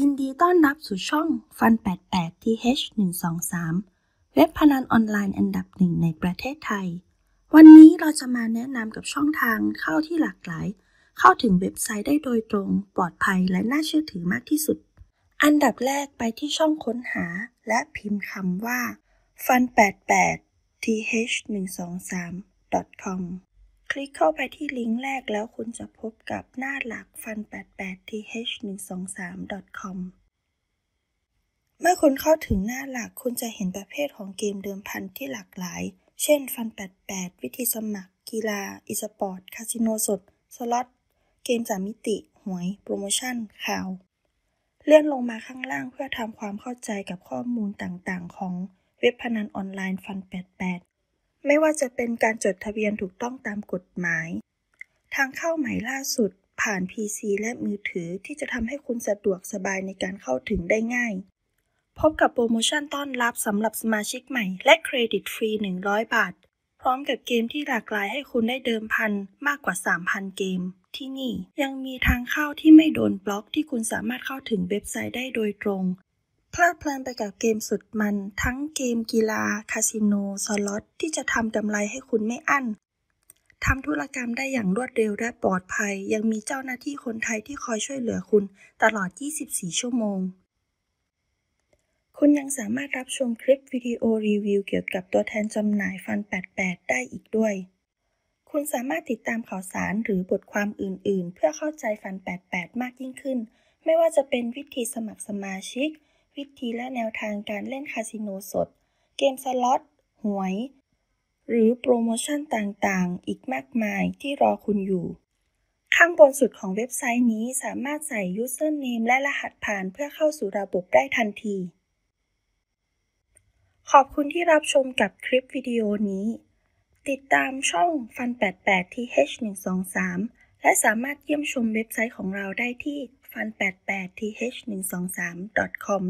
ยินดีต้อนรับสู่ช่อง Fun 88 TH 123เว็บพนันออนไลน์อันดับหนึ่งในประเทศไทย วันนี้เราจะมาแนะนำกับช่องทางเข้าที่หลากหลาย เข้าถึงเว็บไซต์ได้โดยตรง ปลอดภัยและน่าเชื่อถือมากที่สุด อันดับแรกไปที่ช่องค้นหา และพิมพ์คำว่า fun 88 th 123 com คลิกเข้าไปที่ลิงก์แรกแล้วคุณจะพบกับหน้าหลัก fun88th123.com เมื่อคุณเข้าถึงหน้าหลักคุณจะเห็นประเภทของเกมเดิมพันที่หลากหลาย เช่น Fun 88 วิธีสมัคร กีฬา อีสปอร์ต คาสิโนสด สล็อต เกมสามมิติ หวย โปรโมชั่น ข่าว เลื่อนลงมาข้างล่างเพื่อทำความเข้าใจกับข้อมูลต่างๆ ของเว็บพนันออนไลน์ Fun 88 ไม่ว่าจะเป็นการจดทะเบียนถูกต้องตามกฎหมาย ทางเข้าใหม่ล่าสุด ผ่าน PC และมือถือที่จะทำให้คุณสะดวกสบายในการเข้าถึงได้ง่าย พบกับโปรโมชั่นต้อนรับสำหรับสมาชิกใหม่ และเครดิตฟรี 100 บาท พร้อมกับเกมที่หลากหลายให้คุณได้เดิมพันมากกว่า 3,000 เกม ที่นี่ยังมีทางเข้าที่ไม่โดนบล็อกที่คุณสามารถเข้าถึงเว็บไซต์ได้โดยตรง เพลิดเพลินไปกับเกมสุดมัน ทั้งเกมกีฬา คาสิโน สล็อต ที่จะทำกำไรให้คุณไม่อั้นทำธุรกรรมได้อย่างรวดเร็วและปลอดภัย ยังมีเจ้าหน้าที่คนไทยที่คอยช่วยเหลือคุณตลอด 24 ชั่วโมง คุณยังสามารถรับชมคลิปวิดีโอรีวิวเกี่ยวกับตัวแทนจำหน่ายฟัน 88 ได้อีกด้วย คุณสามารถติดตามข่าวสารหรือบทความอื่น ๆ เพื่อเข้าใจฟัน 88 มากยิ่งขึ้น ไม่ว่าจะเป็นวิธีสมัครสมาชิก วิธีและแนวทางการเล่นคาสิโนสด เกมสล็อต หวย หรือโปรโมชั่นต่างๆ อีกมากมายที่รอคุณอยู่ ข้างบนสุดของเว็บไซต์นี้สามารถใส่ username และรหัสผ่านเพื่อเข้าสู่ระบบได้ทันที ขอบคุณที่รับชมกับคลิปวิดีโอนี้ ติดตามช่อง Fun88 TH123 และสามารถเยี่ยมชมเว็บไซต์ของเราได้ที่ fun88th123.com